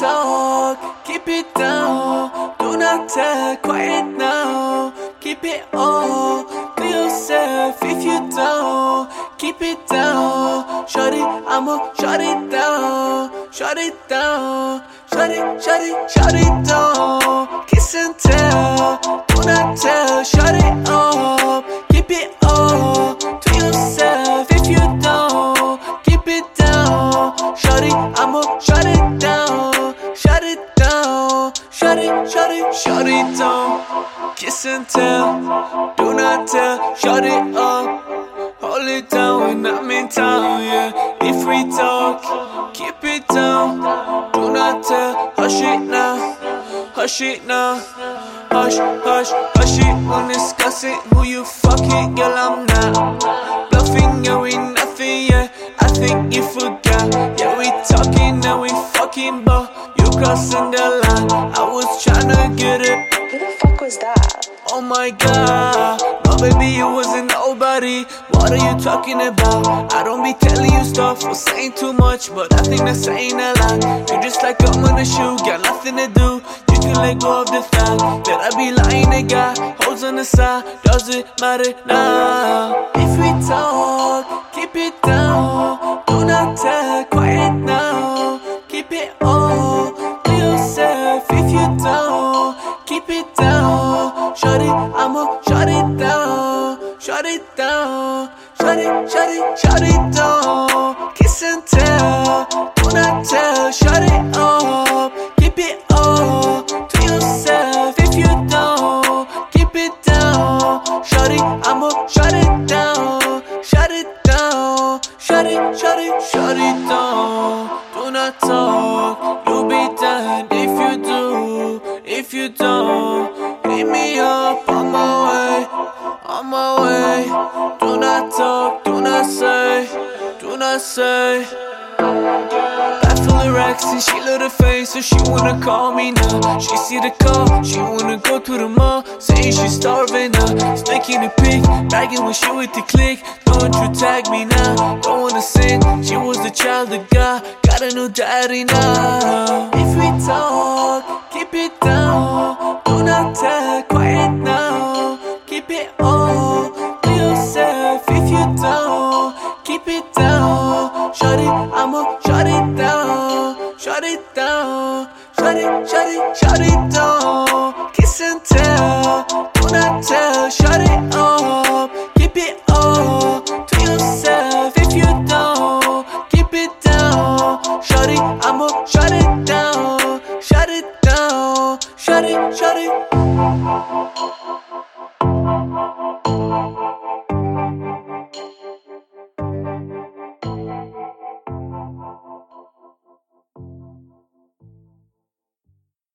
talk, keep it down. Do not tell, quiet now. Keep it all to yourself if you don't. Keep it down, shut it, I'ma shut it down, shut it down, shut it, shut it, shut it down. Kiss and tell, do not tell, shut it, shut it, shut it down. Kiss and tell, do not tell, shut it up. Hold it down when I'm in town, yeah. If we talk, keep it down. Do not tell, hush it now, hush it now. Hush, hush, hush it, won't discuss it. Who you fucking, girl, I'm not. Bluffing, yeah, we nothing, yeah. I think you forgot. Yeah, we talking, now we fucking, but you crossing the line. Who the fuck was that? Oh my god, no baby, you wasn't nobody. What are you talking about? I don't be telling you stuff or saying too much, but I think that's saying a lot. You just like I'm on a shoe, got nothing to do. You can let go of the fact that I be lying, they got holes on the side. Does it matter now? If we talk, keep it down. Shut it down, shut it, shut it, shut it down. Kiss and tell, do not tell, shut oh, it up. Keep it all to yourself if you don't. Keep it down, shut it, I'ma shut it down, shut it down, shut it, shut it, shut it down. Do not talk, you'll be dead if you do. If you don't, hit me up on my way. Do not talk, do not say, do not say. Full of racks and she love the face, so she wanna call me now. She see the call, she wanna go to the mall, saying she's starving now. Spanking the pic, bragging when she with the click. Don't you tag me now? Don't wanna sin. She was the child of God, got a new daddy now. It down, shut it, shut it, shut it down. Kiss and tell, do not tell, shut it up. Keep it all to yourself if you don't. Keep it down, shut it, I'ma shut it down, shut it down, shut it, shut it.